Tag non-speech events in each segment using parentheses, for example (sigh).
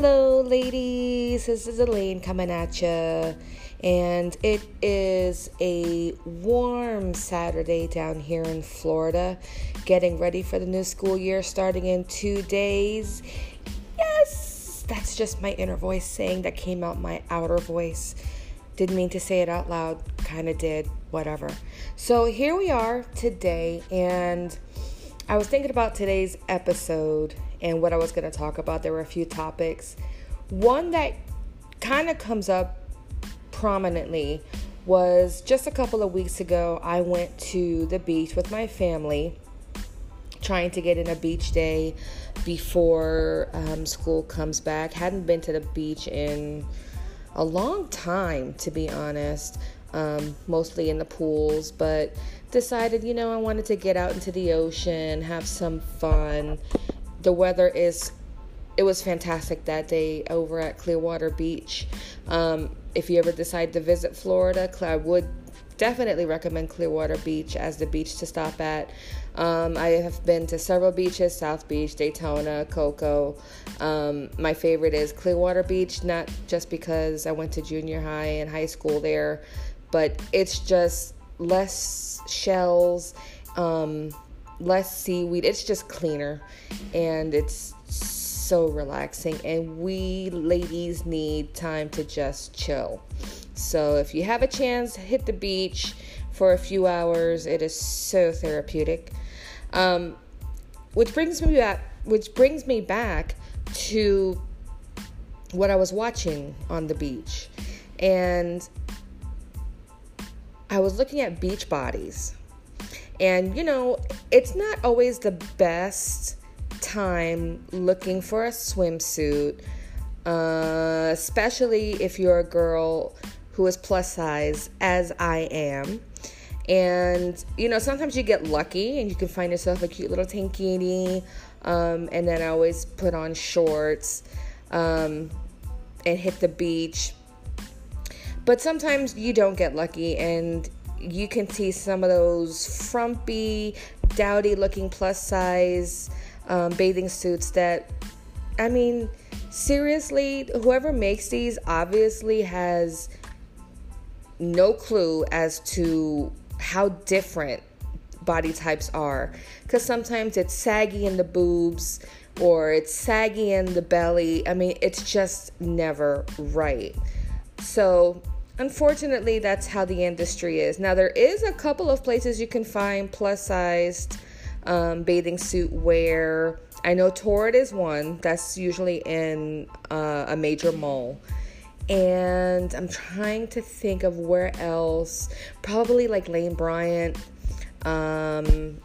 Hello, ladies. This is Elaine coming at you. And it is a warm Saturday down here in Florida, getting ready for the new school year starting in two days. Yes, that's just my inner voice saying that came out my outer voice. Didn't mean to say it out loud, kind of did, whatever. So here we are today, and I was thinking about today's episode and what I was going to talk about. There were a few topics. One that kind of comes up prominently was just a couple of weeks ago, I went to the beach with my family, trying to get in a beach day before um, school comes back. Hadn't been to the beach in a long time, to be honest, um, mostly in the pools, but decided, you know, I wanted to get out into the ocean, have some fun, the weather is it was fantastic that day over at Clearwater Beach. Um, if you ever decide to visit Florida, I would definitely recommend Clearwater Beach as the beach to stop at. Um, I have been to several beaches South Beach, Daytona, Cocoa. Um, my favorite is Clearwater Beach, not just because I went to junior high and high school there, but it's just less shells. Um, less seaweed. It's just cleaner and it's so relaxing. And we ladies need time to just chill. So if you have a chance, hit the beach for a few hours. It is so therapeutic. Um, which brings me back. Which brings me back to what I was watching on the beach, and I was looking at beach bodies and you know, it's not always the best time looking for a swimsuit, uh, especially if you're a girl who is plus size, as I am. And you know, sometimes you get lucky and you can find yourself a cute little tankini. Um, and then I always put on shorts um, and hit the beach. But sometimes you don't get lucky and you can see some of those frumpy, dowdy looking plus size um, bathing suits that, I mean, seriously, whoever makes these obviously has no clue as to how different body types are. Because sometimes it's saggy in the boobs or it's saggy in the belly. I mean, it's just never right. So, unfortunately, that's how the industry is. Now, there is a couple of places you can find plus sized um, bathing suit wear. I know Torrid is one that's usually in uh, a major mall. And I'm trying to think of where else. Probably like Lane Bryant, um,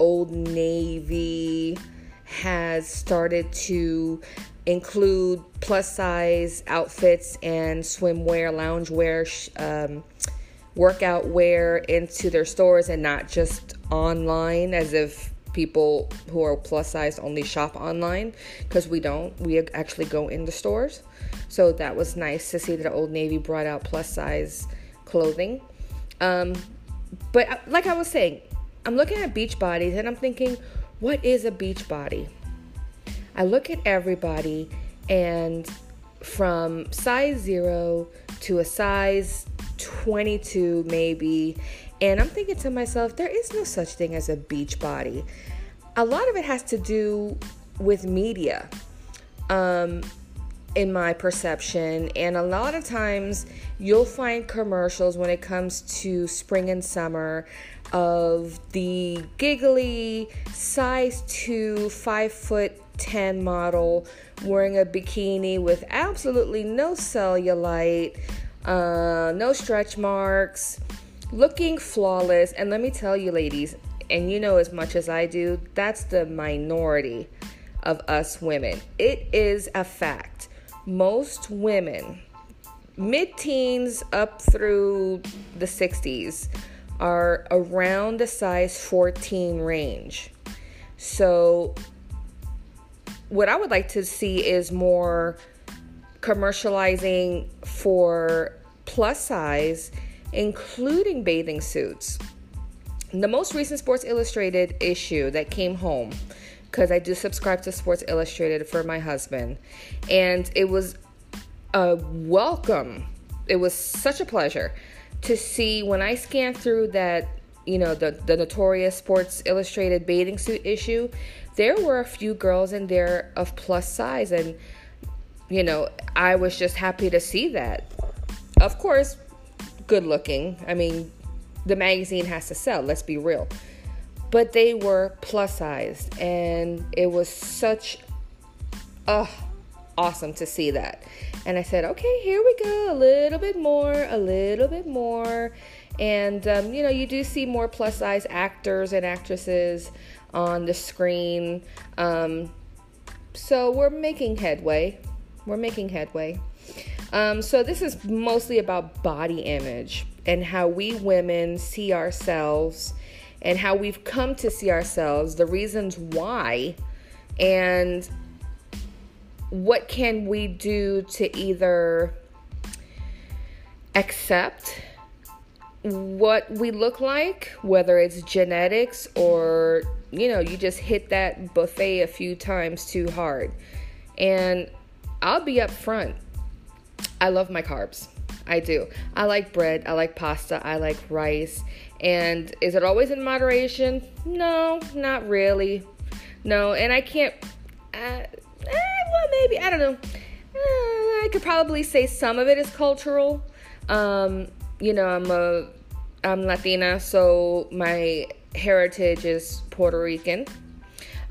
Old Navy has started to include plus size outfits and swimwear, loungewear, um, workout wear into their stores and not just online as if people who are plus size only shop online because we don't. We actually go in the stores. So that was nice to see that Old Navy brought out plus size clothing. Um, but uh, like I was saying, I'm looking at beach bodies and I'm thinking, what is a beach body? I look at everybody and from size zero to a size 22, maybe, and I'm thinking to myself, there is no such thing as a beach body. A lot of it has to do with media, um, in my perception, and a lot of times you'll find commercials when it comes to spring and summer of the giggly size two, five foot 10 model wearing a bikini with absolutely no cellulite, uh, no stretch marks, looking flawless. And let me tell you, ladies, and you know as much as I do, that's the minority of us women. It is a fact. Most women, mid teens up through the 60s, are around the size 14 range. So what I would like to see is more commercializing for plus size, including bathing suits. The most recent Sports Illustrated issue that came home because I do subscribe to Sports Illustrated for my husband. And it was a welcome. It was such a pleasure to see when I scanned through that, you know, the, the notorious Sports Illustrated bathing suit issue, there were a few girls in there of plus size. And, you know, I was just happy to see that. Of course, good looking. I mean, the magazine has to sell, let's be real. But they were plus sized, and it was such uh, awesome to see that. And I said, okay, here we go, a little bit more, a little bit more. And, um, you know, you do see more plus size actors and actresses on the screen. Um, so we're making headway. We're making headway. Um, so this is mostly about body image and how we women see ourselves and how we've come to see ourselves, the reasons why, and what can we do to either accept what we look like, whether it's genetics or you know, you just hit that buffet a few times too hard. And I'll be up front. I love my carbs. I do. I like bread. I like pasta. I like rice. And is it always in moderation? No, not really. No, and I can't. Uh, eh, well, maybe I don't know. Uh, I could probably say some of it is cultural. Um, you know, I'm a I'm Latina, so my heritage is Puerto Rican.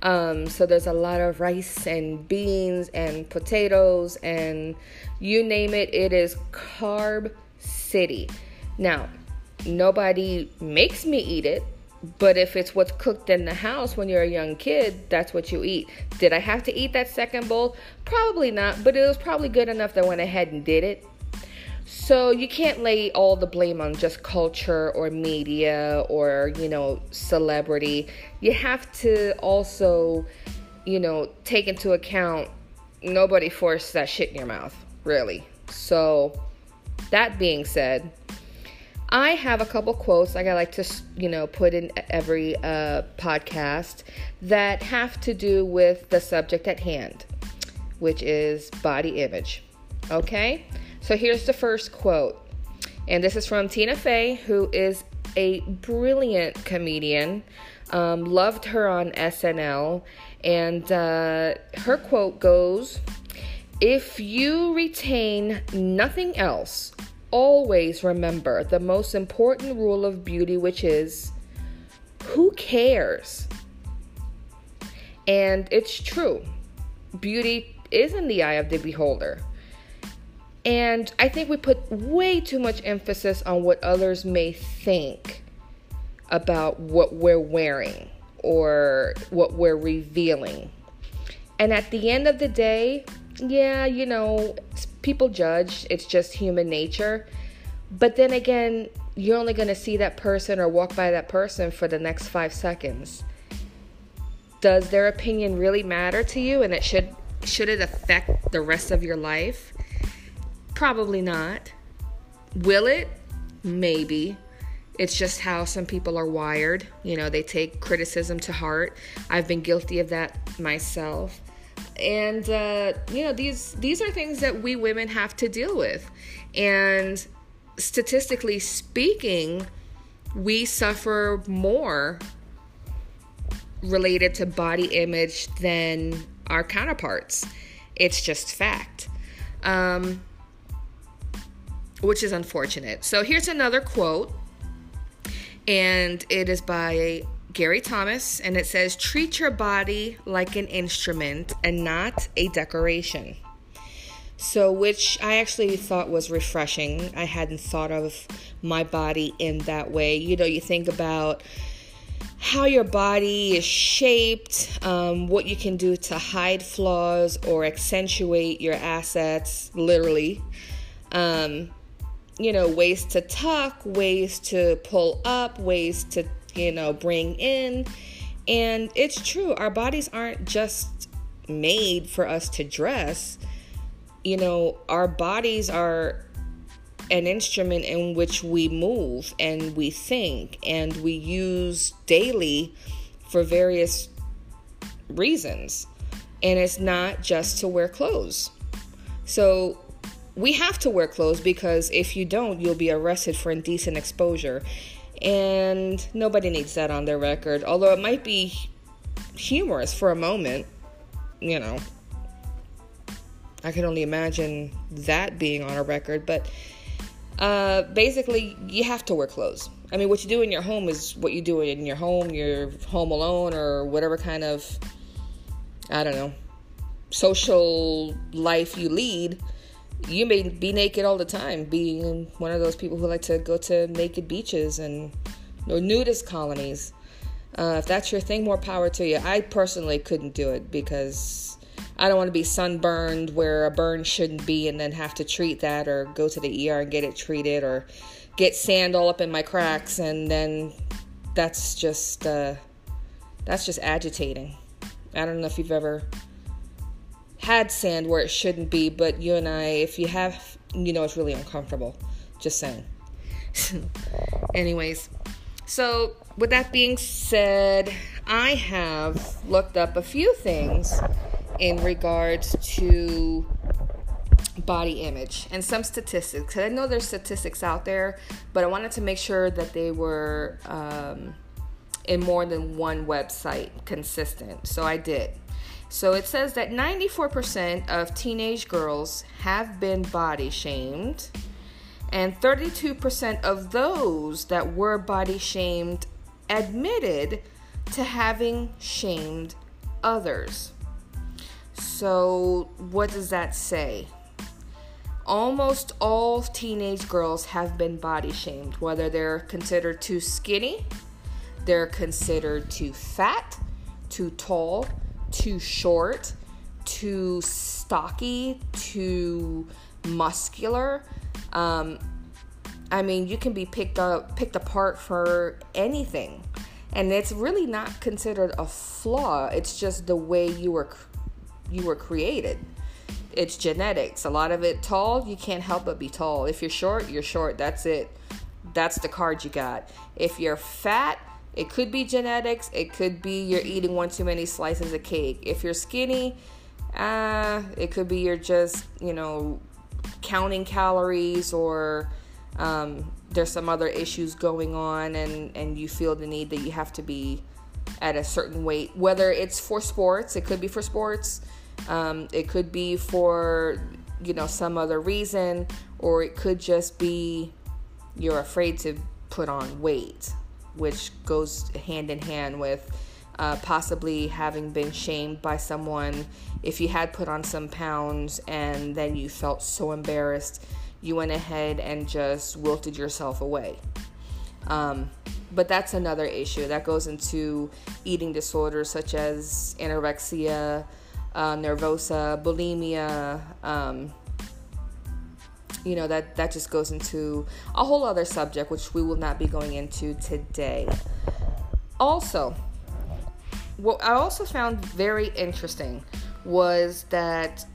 Um, so there's a lot of rice and beans and potatoes and you name it, it is carb city. Now, nobody makes me eat it, but if it's what's cooked in the house when you're a young kid, that's what you eat. Did I have to eat that second bowl? Probably not, but it was probably good enough that I went ahead and did it. So you can't lay all the blame on just culture or media or, you know, celebrity. You have to also, you know, take into account nobody forced that shit in your mouth, really. So that being said, I have a couple quotes like I like to, you know, put in every uh, podcast that have to do with the subject at hand, which is body image. Okay? So here's the first quote. And this is from Tina Fey, who is a brilliant comedian. Um, loved her on SNL. And uh, her quote goes If you retain nothing else, always remember the most important rule of beauty, which is who cares? And it's true. Beauty is in the eye of the beholder. And I think we put way too much emphasis on what others may think about what we're wearing or what we're revealing. And at the end of the day, yeah, you know, people judge, it's just human nature. But then again, you're only going to see that person or walk by that person for the next five seconds. Does their opinion really matter to you and it should should it affect the rest of your life? Probably not. Will it? Maybe. It's just how some people are wired. You know, they take criticism to heart. I've been guilty of that myself. And uh, you know, these these are things that we women have to deal with. And statistically speaking, we suffer more related to body image than our counterparts. It's just fact. Um, which is unfortunate. So here's another quote, and it is by Gary Thomas, and it says, Treat your body like an instrument and not a decoration. So, which I actually thought was refreshing. I hadn't thought of my body in that way. You know, you think about how your body is shaped, um, what you can do to hide flaws or accentuate your assets, literally. Um, you know, ways to tuck, ways to pull up, ways to, you know, bring in. And it's true, our bodies aren't just made for us to dress. You know, our bodies are an instrument in which we move and we think and we use daily for various reasons. And it's not just to wear clothes. So we have to wear clothes because if you don't, you'll be arrested for indecent exposure. And nobody needs that on their record. Although it might be humorous for a moment, you know. I can only imagine that being on a record, but uh, basically, you have to wear clothes. I mean, what you do in your home is what you do in your home, you're home alone, or whatever kind of, I don't know, social life you lead. You may be naked all the time, being one of those people who like to go to naked beaches and or nudist colonies. Uh, if that's your thing, more power to you. I personally couldn't do it because I don't want to be sunburned where a burn shouldn't be and then have to treat that or go to the ER and get it treated or get sand all up in my cracks and then that's just uh, that's just agitating. I don't know if you've ever had sand where it shouldn't be, but you and I, if you have, you know, it's really uncomfortable. Just saying. (laughs) Anyways, so with that being said, I have looked up a few things in regards to body image and some statistics. Because I know there's statistics out there, but I wanted to make sure that they were um, in more than one website consistent. So I did. So it says that 94% of teenage girls have been body shamed, and 32% of those that were body shamed admitted to having shamed others. So, what does that say? Almost all teenage girls have been body shamed, whether they're considered too skinny, they're considered too fat, too tall, too short, too stocky, too muscular. Um, I mean, you can be picked up, picked apart for anything, and it's really not considered a flaw. It's just the way you were you were created. It's genetics. A lot of it tall, you can't help but be tall. If you're short, you're short. That's it. That's the card you got. If you're fat, it could be genetics. It could be you're eating one too many slices of cake. If you're skinny, uh, it could be you're just, you know, counting calories or um, there's some other issues going on and, and you feel the need that you have to be at a certain weight. Whether it's for sports, it could be for sports, um, it could be for, you know, some other reason, or it could just be you're afraid to put on weight which goes hand in hand with uh, possibly having been shamed by someone. If you had put on some pounds and then you felt so embarrassed, you went ahead and just wilted yourself away. Um, but that's another issue that goes into eating disorders such as anorexia, uh, nervosa, bulimia, um, you know that that just goes into a whole other subject which we will not be going into today. Also what i also found very interesting was that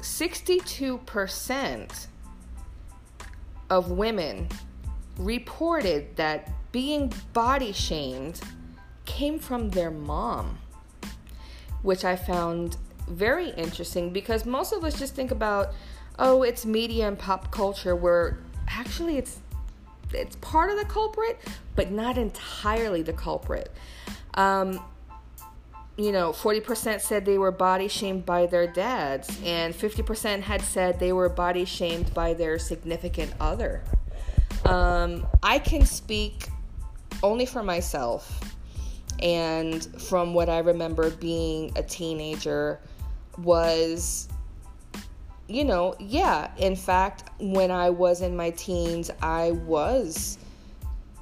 62% of women reported that being body shamed came from their mom which i found very interesting because most of us just think about oh, it's media and pop culture, where actually it's it's part of the culprit, but not entirely the culprit. Um, you know, 40% said they were body shamed by their dads, and 50% had said they were body shamed by their significant other. Um, I can speak only for myself, and from what I remember being a teenager, was you know, yeah, in fact, when I was in my teens, I was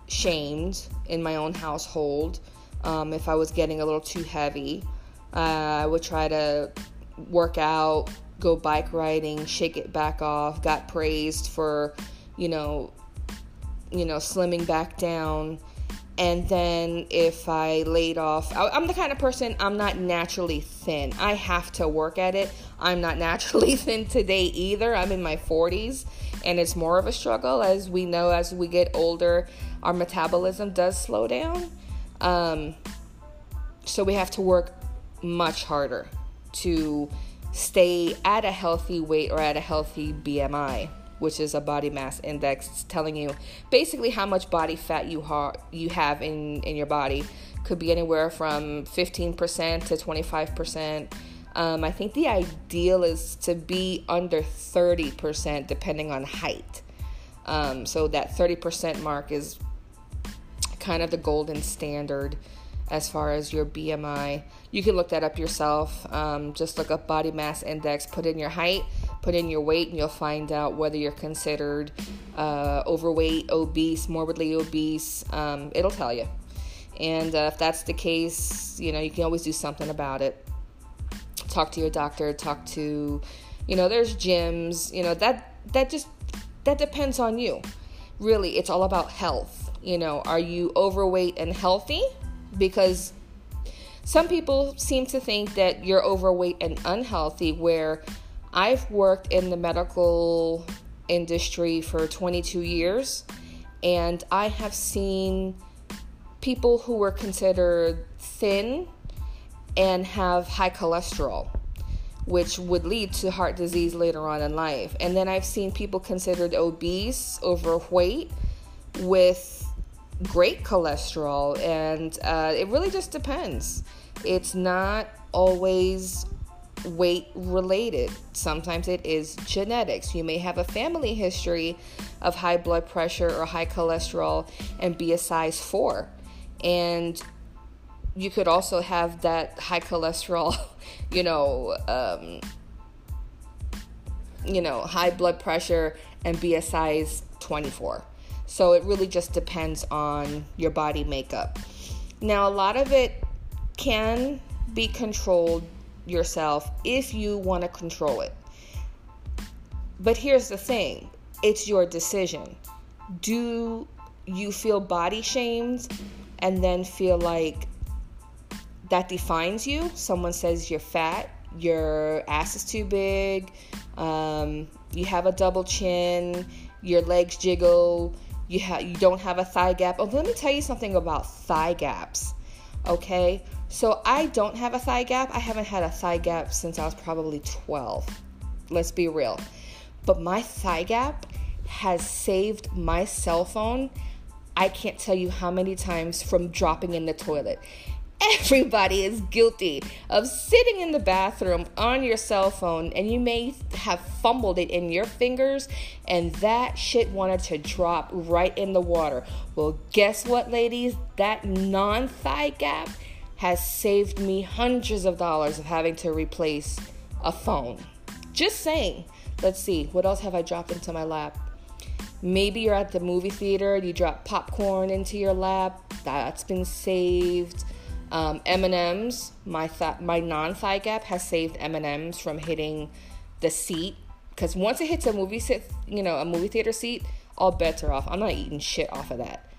shamed in my own household um, if I was getting a little too heavy. Uh, I would try to work out, go bike riding, shake it back off, got praised for, you know, you know, slimming back down and then if I laid off, I'm the kind of person, I'm not naturally thin. I have to work at it. I'm not naturally (laughs) thin today either. I'm in my 40s, and it's more of a struggle. As we know, as we get older, our metabolism does slow down. Um, so we have to work much harder to stay at a healthy weight or at a healthy BMI, which is a body mass index. It's telling you basically how much body fat you, ha- you have in, in your body. Could be anywhere from 15% to 25%. Um, I think the ideal is to be under 30% depending on height. Um, so that 30% mark is kind of the golden standard as far as your BMI. You can look that up yourself. Um, just look up body mass index, put in your height, put in your weight, and you'll find out whether you're considered uh, overweight, obese, morbidly obese. Um, it'll tell you. And uh, if that's the case, you know, you can always do something about it. Talk to your doctor, talk to, you know, there's gyms, you know, that that just that depends on you. Really, it's all about health. You know, are you overweight and healthy? Because some people seem to think that you're overweight and unhealthy, where I've worked in the medical industry for 22 years and I have seen people who were considered thin and have high cholesterol which would lead to heart disease later on in life. And then I've seen people considered obese, overweight, with great cholesterol, and uh, it really just depends. It's not always weight related. Sometimes it is genetics. You may have a family history of high blood pressure or high cholesterol and be a size 4. And you could also have that high cholesterol, (laughs) you know, um, you know, high blood pressure and be a size 24. So it really just depends on your body makeup. Now, a lot of it can be controlled yourself if you want to control it. But here's the thing it's your decision. Do you feel body shamed and then feel like that defines you. Someone says you're fat, your ass is too big, um, you have a double chin, your legs jiggle, you ha- you don't have a thigh gap. Oh, let me tell you something about thigh gaps. Okay, so I don't have a thigh gap. I haven't had a thigh gap since I was probably 12. Let's be real. But my thigh gap has saved my cell phone. I can't tell you how many times from dropping in the toilet. Everybody is guilty of sitting in the bathroom on your cell phone and you may have fumbled it in your fingers and that shit wanted to drop right in the water. Well, guess what, ladies? That non thigh gap has saved me hundreds of dollars of having to replace a phone. Just saying. Let's see, what else have I dropped into my lap? Maybe you're at the movie theater, and you drop popcorn into your lap, that's been saved. Um, M&Ms, my th- my non-thigh gap has saved M&Ms from hitting the seat because once it hits a movie sit, you know, a movie theater seat, all bets are off. I'm not eating shit off of that,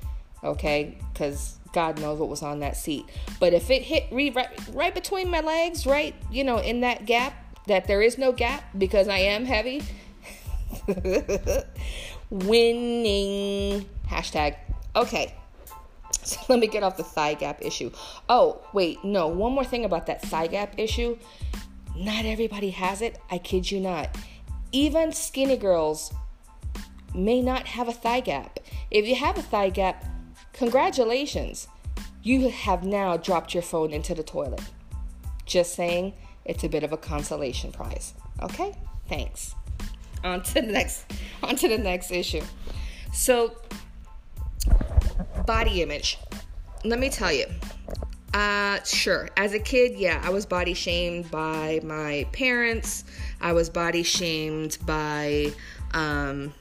okay? Because God knows what was on that seat. But if it hit re- right, right between my legs, right, you know, in that gap, that there is no gap because I am heavy. (laughs) Winning hashtag. Okay, so (laughs) let me get off the thigh gap issue. Oh, wait, no, one more thing about that thigh gap issue. Not everybody has it. I kid you not. Even skinny girls may not have a thigh gap. If you have a thigh gap, congratulations. You have now dropped your phone into the toilet. Just saying, it's a bit of a consolation prize. Okay? Thanks. On to the next on to the next issue. So body image. Let me tell you. Uh, sure. As a kid, yeah, I was body shamed by my parents. I was body shamed by, um,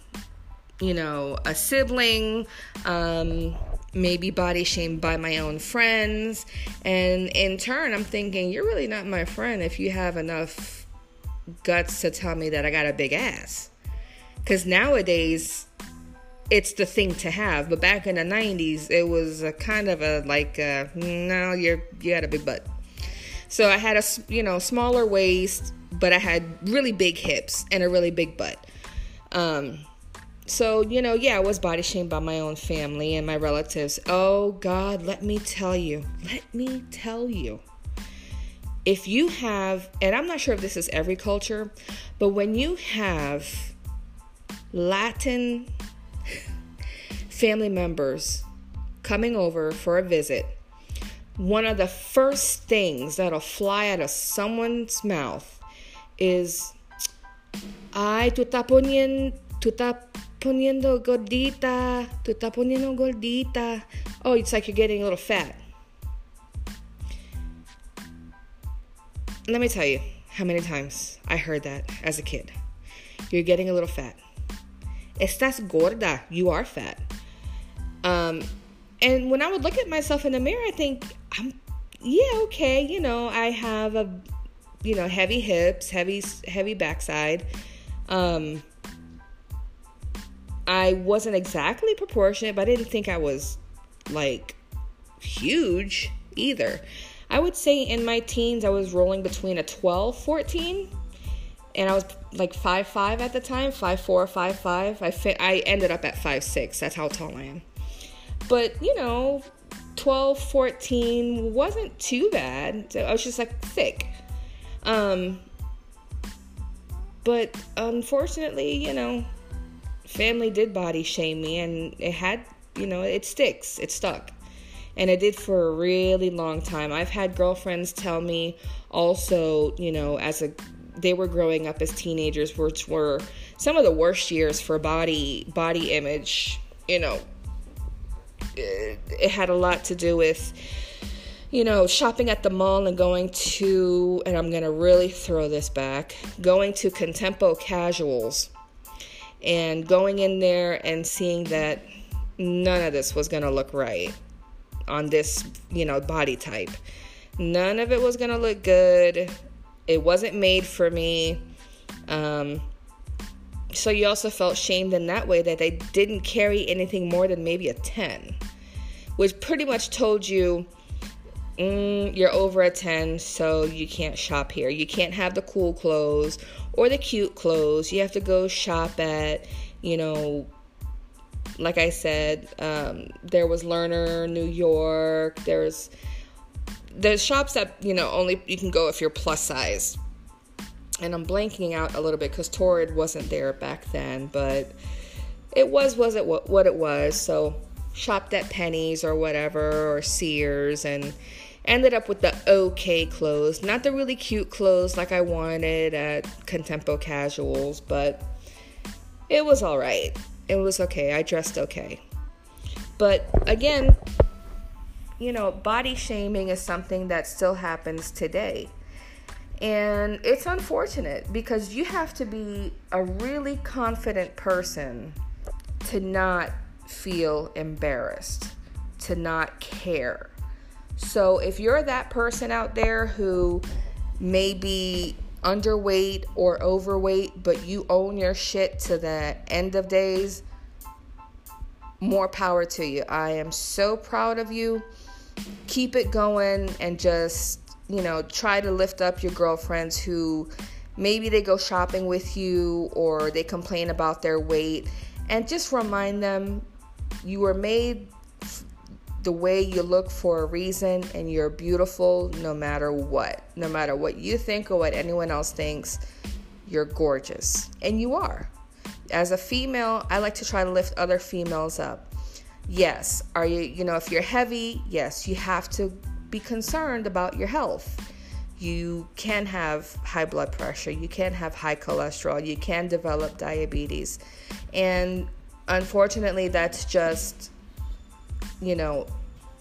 you know, a sibling. Um, maybe body shamed by my own friends. And in turn, I'm thinking, you're really not my friend if you have enough guts to tell me that I got a big ass. Because nowadays, it's the thing to have. But back in the 90s, it was a kind of a like, uh, no, you're you had a big butt. So I had a you know smaller waist, but I had really big hips and a really big butt. Um, so you know, yeah, I was body shamed by my own family and my relatives. Oh God, let me tell you, let me tell you. if you have, and I'm not sure if this is every culture, but when you have Latin (laughs) family members coming over for a visit, one of the first things that'll fly out of someone's mouth is, ay, tú poniendo, tú poniendo gordita, tú estás poniendo gordita. Oh, it's like you're getting a little fat. Let me tell you how many times I heard that as a kid. You're getting a little fat. Estás gorda. You are fat. Um, and when I would look at myself in the mirror, I think I'm, yeah, okay. You know, I have a, you know, heavy hips, heavy, heavy backside. Um, I wasn't exactly proportionate, but I didn't think I was like huge either. I would say in my teens, I was rolling between a 12, 14, and I was like five five at the time, five four, five five. I fi- I ended up at five six. That's how tall I am. But you know, 12, 14 wasn't too bad. So I was just like thick. Um, but unfortunately, you know, family did body shame me, and it had, you know, it sticks. It stuck and it did for a really long time. I've had girlfriends tell me also, you know, as a they were growing up as teenagers, which were some of the worst years for body body image. You know, it, it had a lot to do with you know, shopping at the mall and going to, and I'm going to really throw this back, going to Contempo Casuals and going in there and seeing that none of this was going to look right on this, you know, body type. None of it was going to look good. It wasn't made for me. Um, so you also felt shamed in that way that they didn't carry anything more than maybe a 10, which pretty much told you mm, you're over a 10, so you can't shop here. You can't have the cool clothes or the cute clothes. You have to go shop at, you know, like I said, um, there was Lerner, New York. There's there's shops that you know only you can go if you're plus size. And I'm blanking out a little bit because Torrid wasn't there back then, but it was was it what, what it was. So shopped at Penney's or whatever or Sears and ended up with the okay clothes, not the really cute clothes like I wanted at Contempo Casuals, but it was all right it was okay. I dressed okay. But again, you know, body shaming is something that still happens today. And it's unfortunate because you have to be a really confident person to not feel embarrassed, to not care. So if you're that person out there who may be underweight or overweight, but you own your shit to the end of days, more power to you. I am so proud of you. Keep it going and just, you know, try to lift up your girlfriends who maybe they go shopping with you or they complain about their weight and just remind them you were made the way you look for a reason and you're beautiful no matter what. No matter what you think or what anyone else thinks, you're gorgeous. And you are. As a female, I like to try to lift other females up. Yes, are you, you know, if you're heavy, yes, you have to be concerned about your health. You can have high blood pressure, you can have high cholesterol, you can develop diabetes. And unfortunately, that's just you know,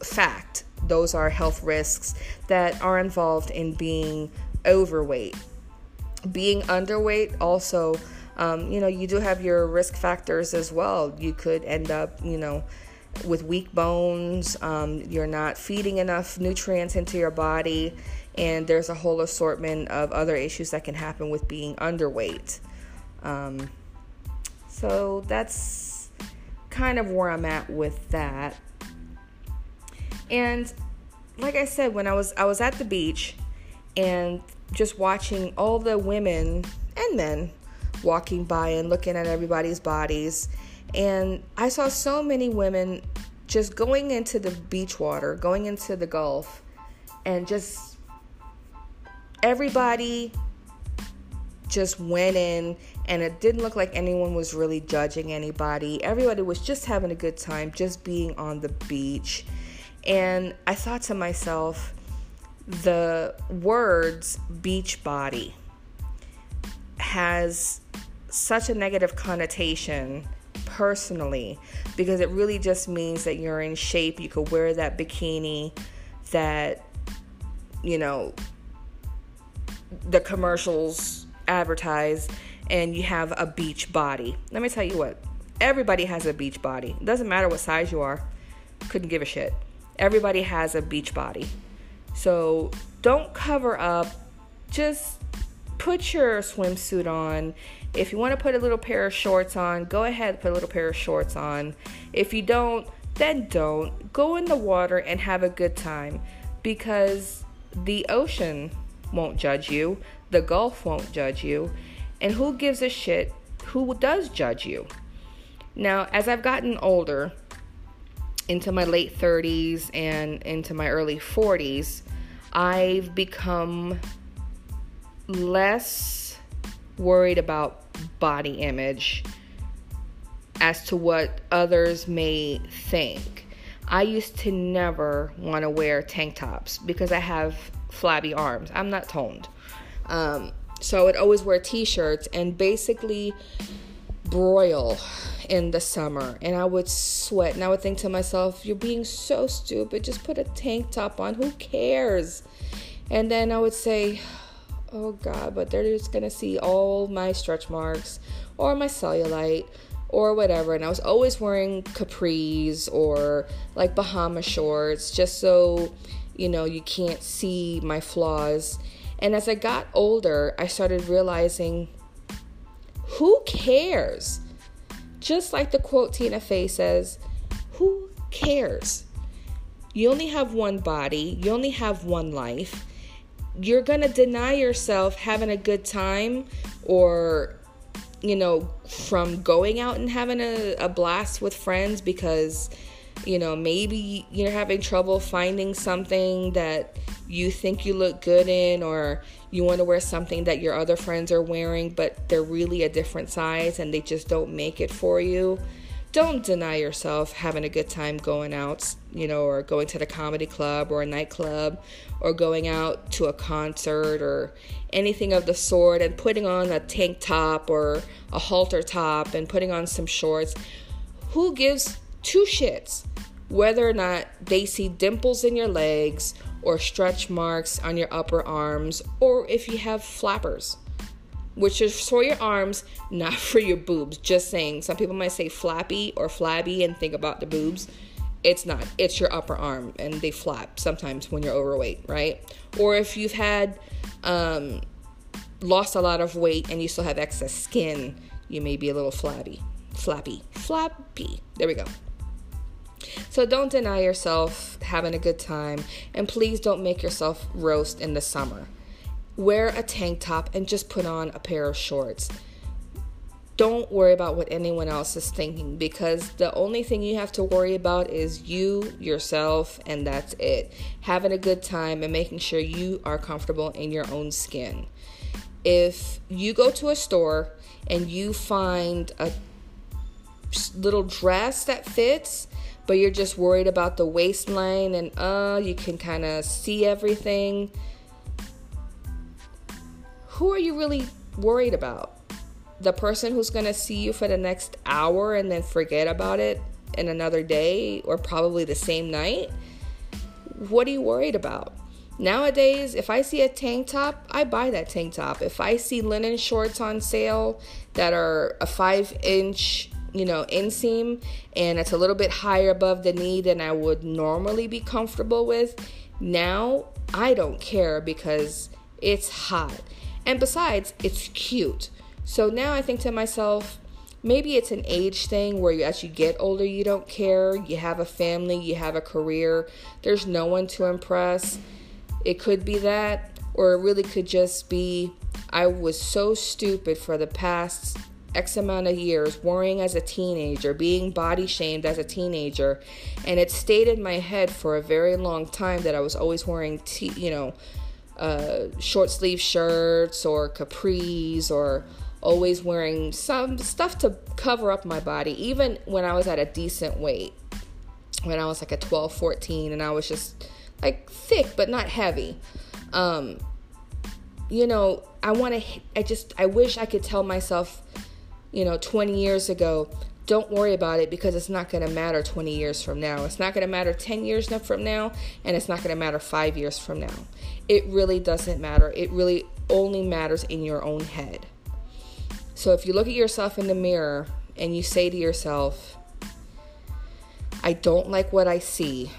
fact. Those are health risks that are involved in being overweight. Being underweight also, um, you know, you do have your risk factors as well. You could end up, you know, with weak bones, um, you're not feeding enough nutrients into your body, and there's a whole assortment of other issues that can happen with being underweight. Um, so that's kind of where I'm at with that. And like I said, when I was I was at the beach and just watching all the women and men walking by and looking at everybody's bodies and I saw so many women just going into the beach water, going into the Gulf and just everybody just went in and it didn't look like anyone was really judging anybody. Everybody was just having a good time, just being on the beach. And I thought to myself, the words beach body has such a negative connotation personally because it really just means that you're in shape. You could wear that bikini that, you know, the commercials advertise and you have a beach body. Let me tell you what, everybody has a beach body. It doesn't matter what size you are, couldn't give a shit. Everybody has a beach body. So don't cover up, just put your swimsuit on. If you want to put a little pair of shorts on, go ahead, put a little pair of shorts on. If you don't, then don't. Go in the water and have a good time because the ocean won't judge you, the Gulf won't judge you, and who gives a shit who does judge you? Now, as I've gotten older, into my late 30s and into my early 40s, I've become less worried about body image as to what others may think. I used to never want to wear tank tops because I have flabby arms. I'm not toned. Um, so I would always wear t shirts and basically broil in the summer and I would sweat and I would think to myself, You're being so stupid. Just put a tank top on. Who cares? And then I would say, Oh God, but they're just gonna see all my stretch marks or my cellulite or whatever. And I was always wearing capris or like Bahama shorts just so you know you can't see my flaws. And as I got older, I started realizing who cares? Just like the quote Tina Fey says, who cares? You only have one body, you only have one life. You're going to deny yourself having a good time or, you know, from going out and having a, a blast with friends because, you know, maybe you're having trouble finding something that you think you look good in or you want to wear something that your other friends are wearing but they're really a different size and they just don't make it for you don't deny yourself having a good time going out you know or going to the comedy club or a nightclub or going out to a concert or anything of the sort and putting on a tank top or a halter top and putting on some shorts. Who gives two shits whether or not they see dimples in your legs or stretch marks on your upper arms, or if you have flappers, which is for your arms, not (laughs) for your boobs. Just saying, some people might say flappy or flabby and think about the boobs. It's not, it's your upper arm, and they flap sometimes when you're overweight, right? Or if you've had um, lost a lot of weight and you still have excess skin, you may be a little flabby. Flappy. Flappy. There we go. So don't deny yourself having a good time, and please don't make yourself roast in the summer. Wear a tank top and just put on a pair of shorts. Don't worry about what anyone else is thinking because the only thing you have to worry about is you, yourself, and that's it. Having a good time and making sure you are comfortable in your own skin. If you go to a store and you find a little dress that fits, but you're just worried about the waistline and uh you can kind of see everything. Who are you really worried about? The person who's going to see you for the next hour and then forget about it in another day or probably the same night? What are you worried about? Nowadays, if I see a tank top, I buy that tank top. If I see linen shorts on sale that are a five inch you know, inseam and it's a little bit higher above the knee than I would normally be comfortable with. Now I don't care because it's hot. And besides, it's cute. So now I think to myself, maybe it's an age thing where you, as you get older, you don't care. You have a family, you have a career, there's no one to impress. It could be that, or it really could just be I was so stupid for the past X amount of years, worrying as a teenager, being body shamed as a teenager, and it stayed in my head for a very long time that I was always wearing, t- you know, uh, short sleeve shirts or capris or always wearing some stuff to cover up my body, even when I was at a decent weight. When I was like a 12, 14, and I was just like thick but not heavy. Um, you know, I want to, I just, I wish I could tell myself, you know, 20 years ago, don't worry about it because it's not going to matter 20 years from now. It's not going to matter 10 years from now, and it's not going to matter five years from now. It really doesn't matter. It really only matters in your own head. So if you look at yourself in the mirror and you say to yourself, I don't like what I see,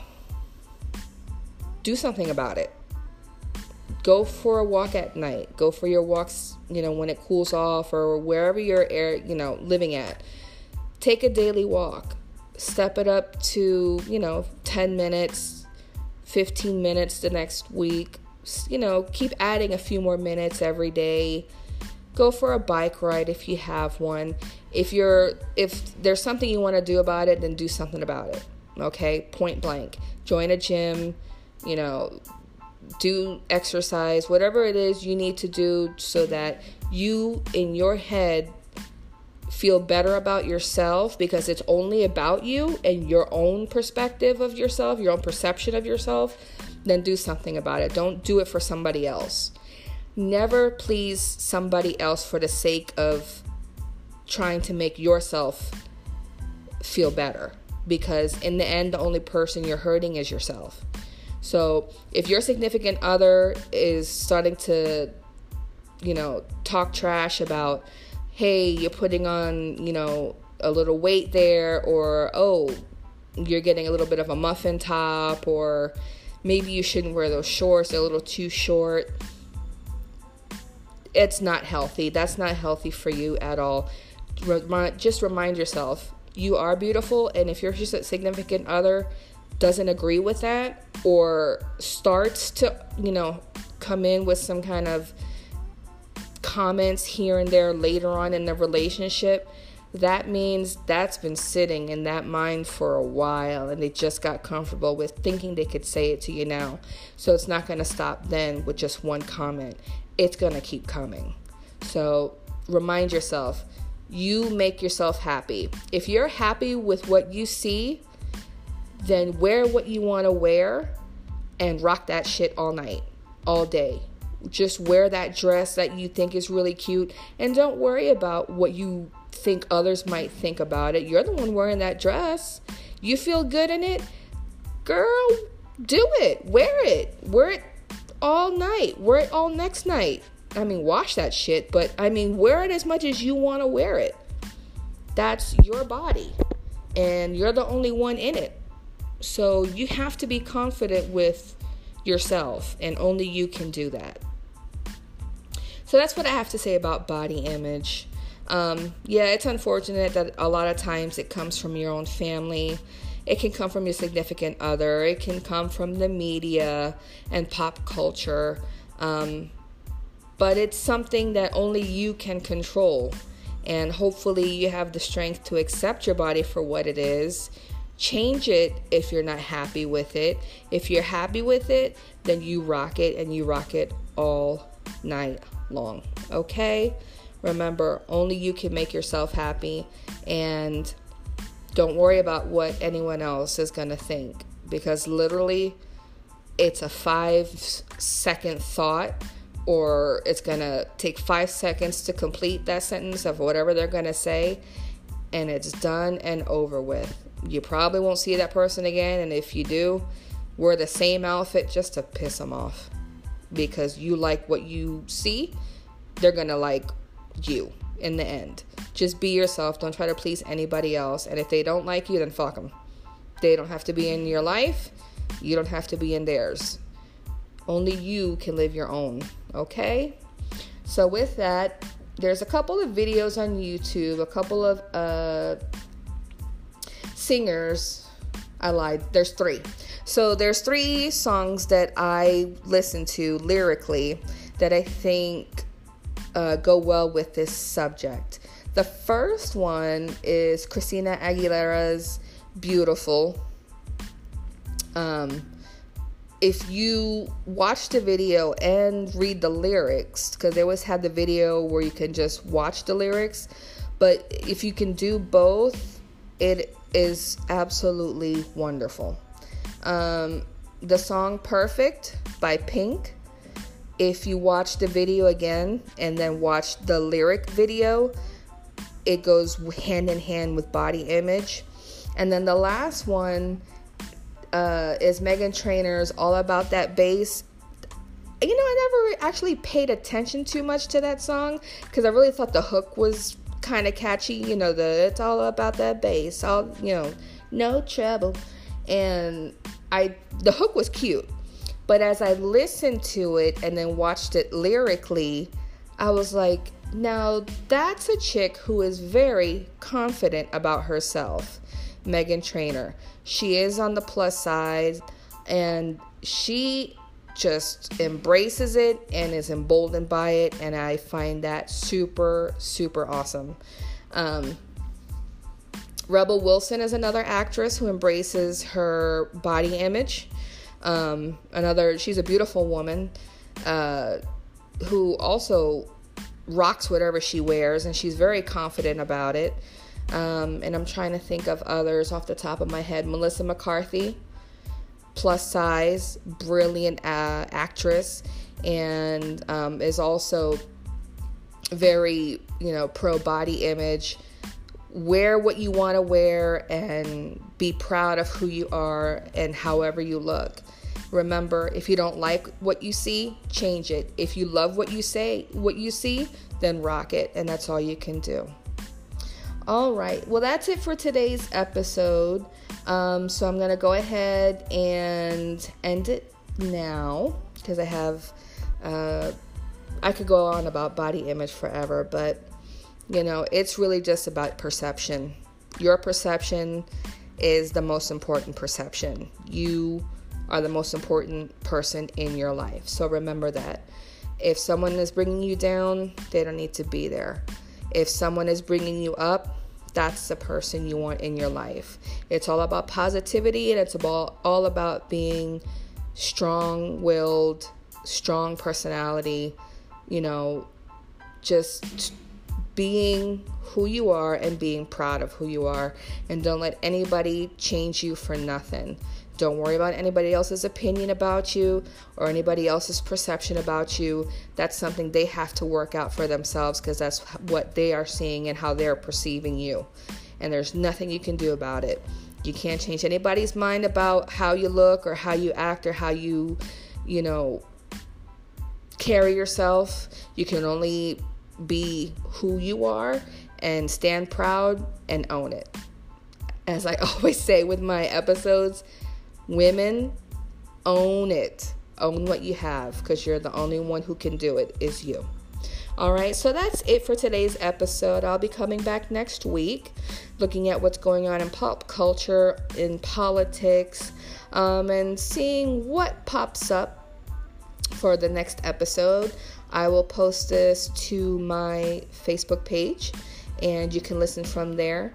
do something about it. Go for a walk at night. Go for your walks, you know, when it cools off or wherever you're air, you know, living at take a daily walk. Step it up to, you know, 10 minutes, 15 minutes the next week. You know, keep adding a few more minutes every day. Go for a bike ride if you have one. If you're if there's something you want to do about it, then do something about it. Okay? Point blank. Join a gym, you know, do exercise, whatever it is you need to do so that you in your head feel better about yourself because it's only about you and your own perspective of yourself, your own perception of yourself, then do something about it. Don't do it for somebody else. Never please somebody else for the sake of trying to make yourself feel better because in the end the only person you're hurting is yourself. So, if your significant other is starting to you know, talk trash about hey, you're putting on, you know, a little weight there, or oh, you're getting a little bit of a muffin top, or maybe you shouldn't wear those shorts, they're a little too short. It's not healthy. That's not healthy for you at all. Just remind yourself you are beautiful, and if your significant other doesn't agree with that or starts to, you know, come in with some kind of comments here and there later on in the relationship, that means that's been sitting in that mind for a while and they just got comfortable with thinking they could say it to you now. So it's not going to stop then with just one comment. It's going to keep coming. So remind yourself you make yourself happy. If you're happy with what you see, then wear what you want to wear and rock that shit all night, all day just wear that dress that you think is really cute and don't worry about what you think others might think about it. You're the one wearing that dress. You feel good in it? Girl, do it. Wear it. Wear it all night. Wear it all next night. I mean, wash that shit, but I mean, wear it as much as you want to wear it. That's your body, and you're the only one in it. So you have to be confident with yourself, and only you can do that. So that's what I have to say about body image. Um, yeah, it's unfortunate that a lot of times it comes from your own family. It can come from your significant other. It can come from the media and pop culture. Um, but it's something that only you can control. And hopefully, you have the strength to accept your body for what it is. Change it if you're not happy with it. If you're happy with it, then you rock it and you rock it all night long. Okay? Remember, only you can make yourself happy and don't worry about what anyone else is going to think because literally it's a 5 second thought or it's going to take 5 seconds to complete that sentence of whatever they're going to say and it's done and over with. You probably won't see that person again and if you do, wear the same outfit just to piss them off because you like what you see, they're gonna like you in the end. Just be yourself. Don't try to please anybody else. And if they don't like you, then fuck them. They don't have to be in your life. You don't have to be in theirs. Only you can live your own. Okay? So, with that, there's a couple of videos on YouTube, a couple of uh, singers. I lied. There's three. So there's three songs that I listen to lyrically that I think uh, go well with this subject. The first one is Christina Aguilera's Beautiful. Um, if you watch the video and read the lyrics, because they always had the video where you can just watch the lyrics, but if you can do both, it is absolutely wonderful. Um, the song Perfect by Pink. If you watch the video again and then watch the lyric video, it goes hand in hand with body image. And then the last one uh, is Meghan Trainor's All About That Bass. You know, I never actually paid attention too much to that song because I really thought the hook was kind of catchy. You know, the it's all about that bass, all you know, no trouble, and I the hook was cute, but as I listened to it and then watched it lyrically, I was like, now that's a chick who is very confident about herself, Meghan Trainor. She is on the plus side and she just embraces it and is emboldened by it and i find that super super awesome. Um, rebel wilson is another actress who embraces her body image. Um, another she's a beautiful woman uh, who also rocks whatever she wears and she's very confident about it. Um, and i'm trying to think of others off the top of my head. Melissa mccarthy plus size, brilliant uh, actress, and um, is also very, you know, pro body image. Wear what you want to wear and be proud of who you are and however you look. Remember, if you don't like what you see, change it. If you love what you say, what you see, then rock it, and that's all you can do. All right. Well, that's it for today's episode. Um, so I'm to go ahead and end it now because I have, uh, I could go on about body image forever, but you know, it's really just about perception. Your perception is the most important perception. You are the most important person in your life. So remember that. If someone is bringing you down, they don't need to be there. If someone is bringing you up, that's the person you want in your life. It's all about positivity and it's about all about being strong-willed, strong personality, you know, just being who you are and being proud of who you are and don't let anybody change you for nothing. Don't worry about anybody else's opinion about you or anybody else's perception about you. That's something they have to work out for themselves because that's what they are seeing and how they're perceiving you. And there's nothing you can do about it. You can't change anybody's mind about how you look or how you act or how you, you know, carry yourself. You can only be who you are and stand proud and own it. As I (laughs) always say with my episodes, Women, own it. Own what you have because you're the only one who can do it, is you. All right, so that's it for today's episode. I'll be coming back next week looking at what's going on in pop culture, in politics, um, and seeing what pops up for the next episode. I will post this to my Facebook page and you can listen from there.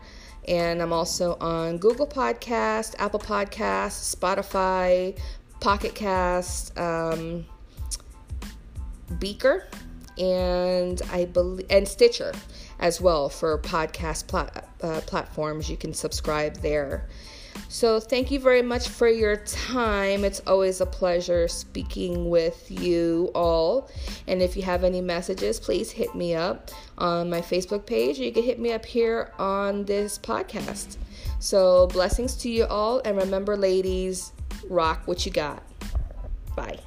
And I'm also on Google Podcast, Apple Podcast, Spotify, Pocket Cast, um, Breaker, and I believe and Stitcher as well for podcast plat- uh, platforms. You can subscribe there. So, thank you very much for your time. It's always a pleasure speaking with you all. And if you have any messages, please hit me up on my Facebook page. You can hit me up here on this podcast. So, blessings to you all. And remember, ladies, rock what you got. Bye.